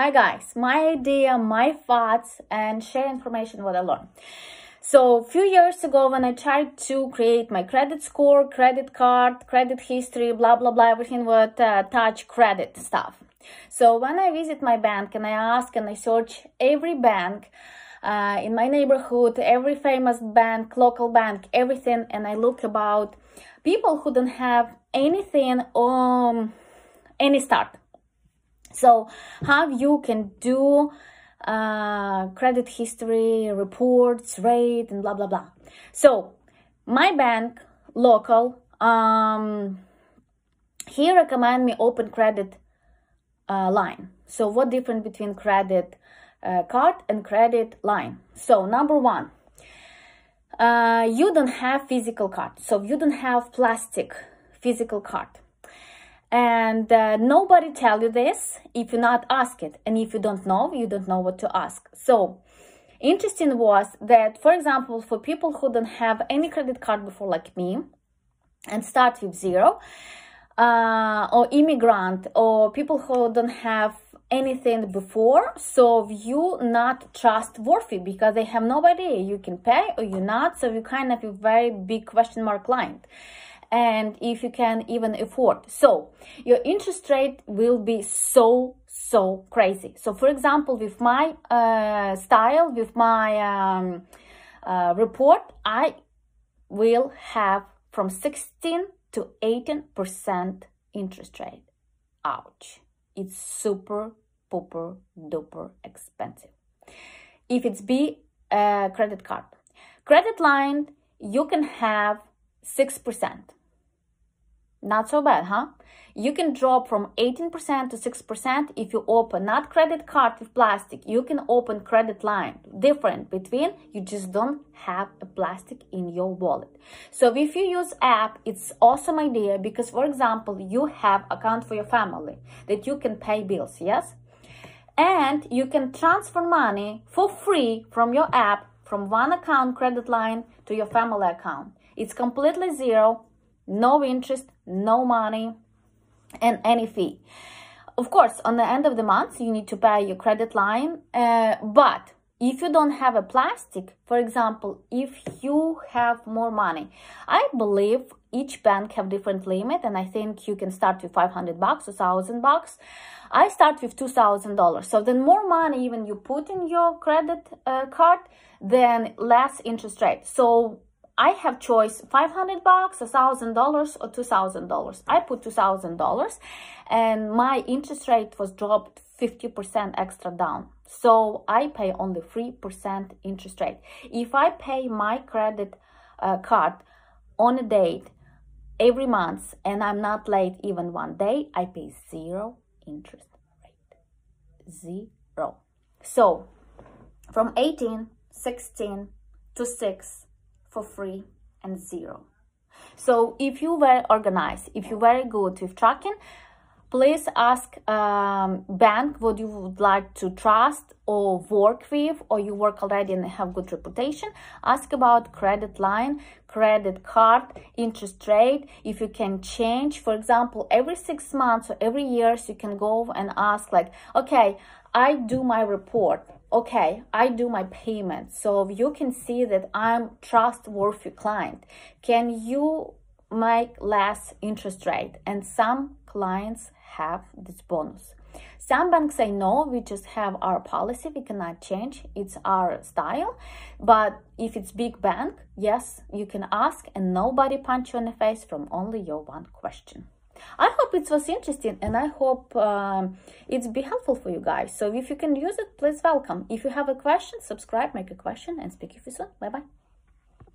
Hi guys, my idea, my thoughts, and share information what I learned. So a few years ago when I tried to create my credit score, credit card, credit history, blah, blah, blah, everything with uh, touch credit stuff. So when I visit my bank and I ask and I search every bank uh, in my neighborhood, every famous bank, local bank, everything, and I look about people who don't have anything, um, any start so how you can do uh, credit history, reports, rate, and blah, blah, blah. So my bank, local, um, he recommend me open credit uh, line. So what difference between credit uh, card and credit line? So number one, uh, you don't have physical card. So you don't have plastic physical card and uh, nobody tell you this if you not ask it. And if you don't know you don't know what to ask. So interesting was that for example for people who don't have any credit card before like me and start with zero uh, or immigrant or people who don't have anything before so you not trustworthy because they have no idea you can pay or you not. So you kind of a very big question mark client and if you can even afford. So your interest rate will be so, so crazy. So for example, with my uh, style, with my um, uh, report, I will have from 16 to 18% interest rate. Ouch. It's super, pooper, duper expensive. If it's B uh, credit card. Credit line, you can have 6%. Not so bad, huh? You can drop from 18% to 6% if you open not credit card with plastic. You can open credit line. Different between you just don't have a plastic in your wallet. So if you use app, it's awesome idea because for example, you have account for your family that you can pay bills, yes? And you can transfer money for free from your app from one account credit line to your family account. It's completely zero no interest, no money, and any fee. Of course, on the end of the month, you need to pay your credit line, uh, but if you don't have a plastic, for example, if you have more money, I believe each bank have different limit and I think you can start with 500 bucks, a thousand bucks. I start with $2,000. So then more money even you put in your credit uh, card, then less interest rate. So I have choice 500 bucks, a thousand dollars or two thousand dollars. I put two thousand dollars and my interest rate was dropped 50% extra down. So I pay only 3% interest rate. If I pay my credit uh, card on a date every month and I'm not late even one day, I pay zero interest rate. Zero. So from 18, 16 to 6, for free and zero. So if you were organized, if you're very good with tracking, please ask um, bank what you would like to trust or work with or you work already and have good reputation. Ask about credit line credit card interest rate. If you can change for example every six months or every years you can go and ask like okay i do my report okay, I do my payment. So you can see that I'm trustworthy client. Can you make less interest rate? And some clients have this bonus. Some banks say no, we just have our policy, we cannot change, it's our style. But if it's big bank, yes, you can ask and nobody punch you in the face from only your one question. I hope it was interesting and I hope um, it's be helpful for you guys. So if you can use it, please welcome. If you have a question, subscribe, make a question and speak to you soon. Bye-bye.